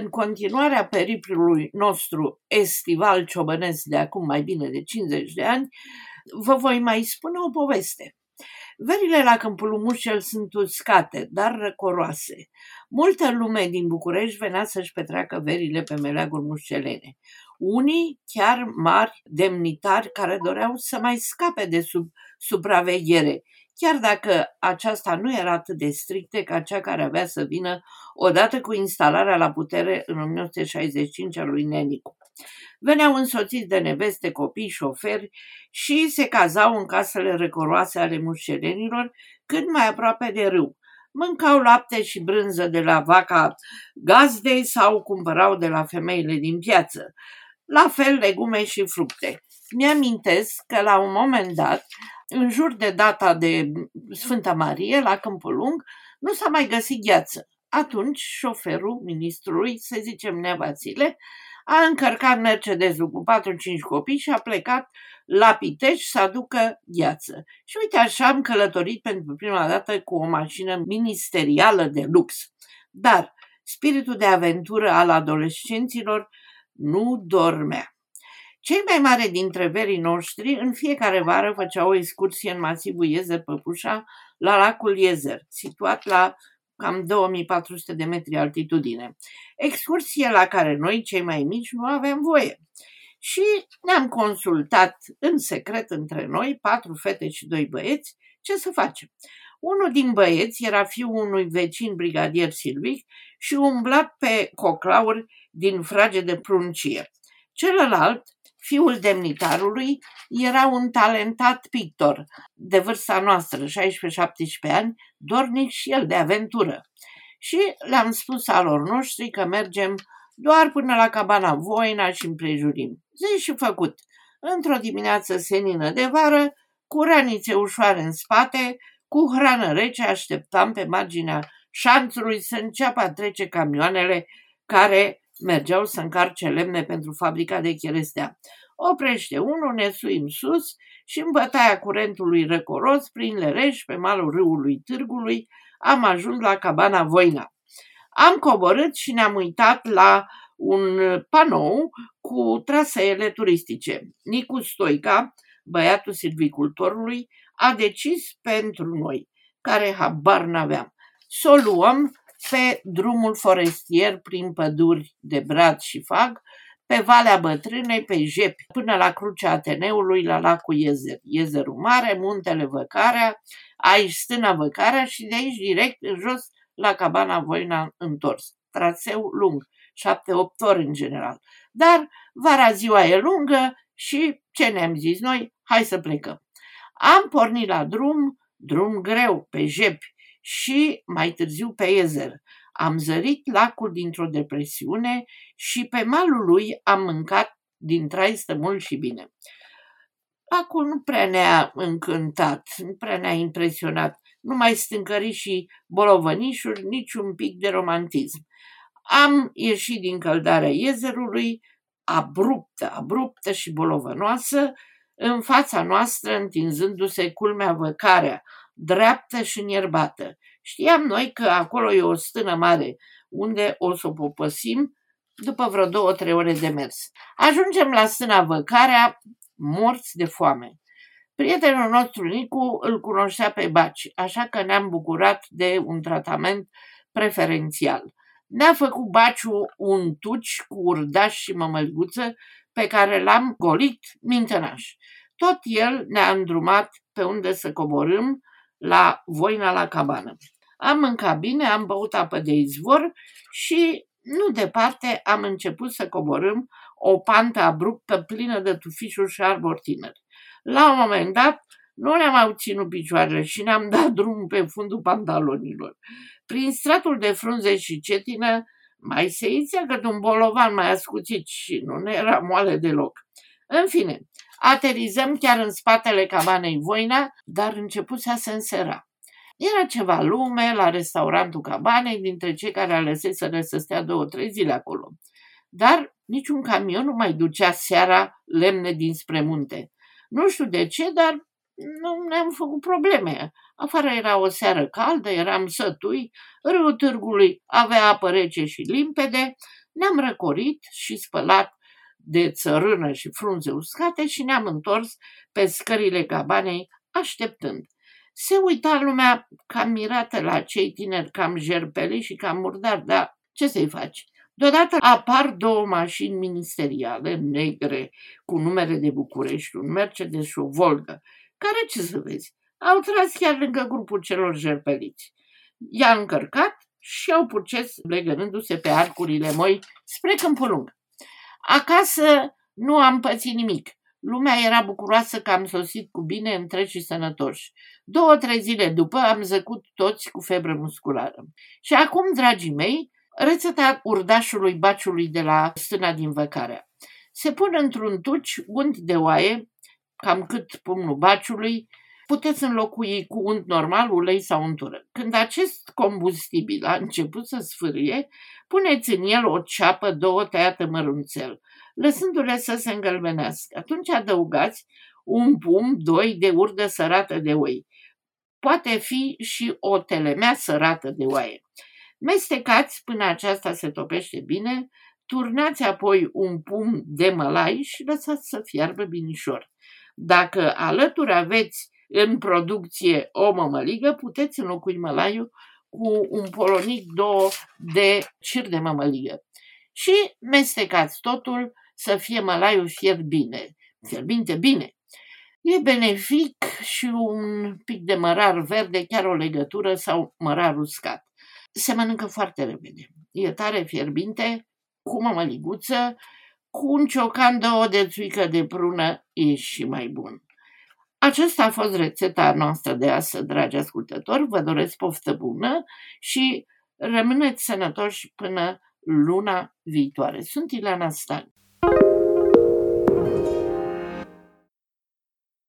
în continuarea periplului nostru estival ciobănesc de acum mai bine de 50 de ani, vă voi mai spune o poveste. Verile la Câmpul Mușel sunt uscate, dar răcoroase. Multă lume din București venea să-și petreacă verile pe meleaguri mușcelene. Unii chiar mari demnitari care doreau să mai scape de sub supraveghere, chiar dacă aceasta nu era atât de strictă ca cea care avea să vină odată cu instalarea la putere în 1965 a lui Nenicu. Veneau însoțiți de neveste, copii, șoferi și se cazau în casele recoroase ale mușcelenilor cât mai aproape de râu. Mâncau lapte și brânză de la vaca gazdei sau cumpărau de la femeile din piață. La fel legume și fructe. Mi-amintesc că la un moment dat, în jur de data de Sfânta Marie, la Câmpul Lung, nu s-a mai găsit gheață. Atunci, șoferul ministrului, să zicem Nevasile, a încărcat Mercedesul cu 4-5 copii și a plecat la Pitești să aducă gheață. Și uite așa am călătorit pentru prima dată cu o mașină ministerială de lux. Dar spiritul de aventură al adolescenților nu dormea. Cei mai mari dintre verii noștri în fiecare vară făceau o excursie în masivul Iezer Păpușa la lacul Iezer, situat la cam 2400 de metri altitudine. Excursie la care noi, cei mai mici, nu aveam voie. Și ne-am consultat în secret între noi, patru fete și doi băieți, ce să facem. Unul din băieți era fiul unui vecin brigadier silvic și umblat pe coclauri din frage de pruncie. Celălalt, fiul demnitarului, era un talentat pictor de vârsta noastră, 16-17 ani, dornic și el de aventură. Și le-am spus alor noștri că mergem doar până la cabana Voina și împrejurim. Zi și făcut. Într-o dimineață senină de vară, cu ranițe ușoare în spate, cu hrană rece, așteptam pe marginea șanțului să înceapă a trece camioanele care mergeau să încarce lemne pentru fabrica de cherestea. Oprește unul, ne suim sus și în bătaia curentului răcoros, prin Lereș, pe malul râului Târgului, am ajuns la cabana Voina. Am coborât și ne-am uitat la un panou cu traseele turistice. Nicu Stoica, băiatul silvicultorului, a decis pentru noi, care habar n-aveam, să o luăm pe drumul forestier prin păduri de brad și fag, pe Valea Bătrânei, pe Jepi, până la Crucea Ateneului, la lacul Iezer. Iezerul Mare, Muntele Văcarea, aici stâna Văcarea și de aici direct în jos la cabana Voina întors. Traseu lung, șapte-opt ori în general. Dar vara ziua e lungă și ce ne-am zis noi? Hai să plecăm. Am pornit la drum, drum greu, pe Jepi și mai târziu pe Iezer. Am zărit lacul dintr-o depresiune și pe malul lui am mâncat din trai mult și bine. Lacul nu prea ne-a încântat, nu prea ne-a impresionat, numai stâncări și bolovănișuri, nici un pic de romantism. Am ieșit din căldarea iezerului, abruptă, abruptă și bolovănoasă, în fața noastră întinzându-se culmea văcarea, dreaptă și înierbată. Știam noi că acolo e o stână mare unde o să o popăsim după vreo două-trei ore de mers. Ajungem la stâna Văcarea, morți de foame. Prietenul nostru Nicu îl cunoștea pe Baci, așa că ne-am bucurat de un tratament preferențial. Ne-a făcut Baciu un tuci cu urdaș și mămăliguță pe care l-am golit mintănaș. Tot el ne-a îndrumat pe unde să coborâm la Voina la cabană. Am mâncat bine, am băut apă de izvor și nu departe am început să coborâm o pantă abruptă plină de tufișuri și arbori tineri. La un moment dat nu ne-am mai ținut picioarele și ne-am dat drum pe fundul pantalonilor. Prin stratul de frunze și cetină mai se ițea cât un bolovan mai ascuțit și nu ne era moale deloc. În fine, aterizăm chiar în spatele cabanei Voina, dar început să se însera. Era ceva lume la restaurantul cabanei dintre cei care aleseseră să stea două-trei zile acolo. Dar niciun camion nu mai ducea seara lemne dinspre munte. Nu știu de ce, dar nu ne-am făcut probleme. Afară era o seară caldă, eram sătui, râul târgului avea apă rece și limpede, Ne-am răcorit și spălat de țărână și frunze uscate și ne-am întors pe scările cabanei așteptând. Se uita lumea cam mirată la cei tineri cam jerpeli și cam murdari, dar ce să-i faci? Deodată apar două mașini ministeriale negre cu numere de București, un Mercedes și o Volga, care, ce să vezi, au tras chiar lângă grupul celor jerpeliți. I-a încărcat și au purces legănându-se pe arcurile moi spre Câmpul Lung. Acasă nu am pățit nimic. Lumea era bucuroasă că am sosit cu bine întregi și sănătoși. Două, trei zile după am zăcut toți cu febră musculară. Și acum, dragii mei, rețeta urdașului baciului de la stâna din văcarea. Se pun într-un tuci unt de oaie, cam cât pumnul baciului, puteți înlocui cu unt normal, ulei sau untură. Când acest combustibil a început să sfârie, puneți în el o ceapă, două tăiată mărunțel, lăsându-le să se îngălbenească. Atunci adăugați un pum, doi de urdă sărată de oi. Poate fi și o telemea sărată de oaie. Mestecați până aceasta se topește bine, turnați apoi un pum de mălai și lăsați să fiarbă binișor. Dacă alături aveți în producție o mămăligă, puteți înlocui mălaiul cu un polonic, două de cir de mămăligă. Și mestecați totul să fie mălaiul fier bine, fierbinte bine. E benefic și un pic de mărar verde, chiar o legătură sau mărar uscat. Se mănâncă foarte repede. E tare fierbinte, cu mămăliguță, cu un ciocan, două de țuică de prună, e și mai bun. Aceasta a fost rețeta noastră de astăzi, dragi ascultători. Vă doresc poftă bună și rămâneți sănătoși până luna viitoare. Sunt Ileana Stan.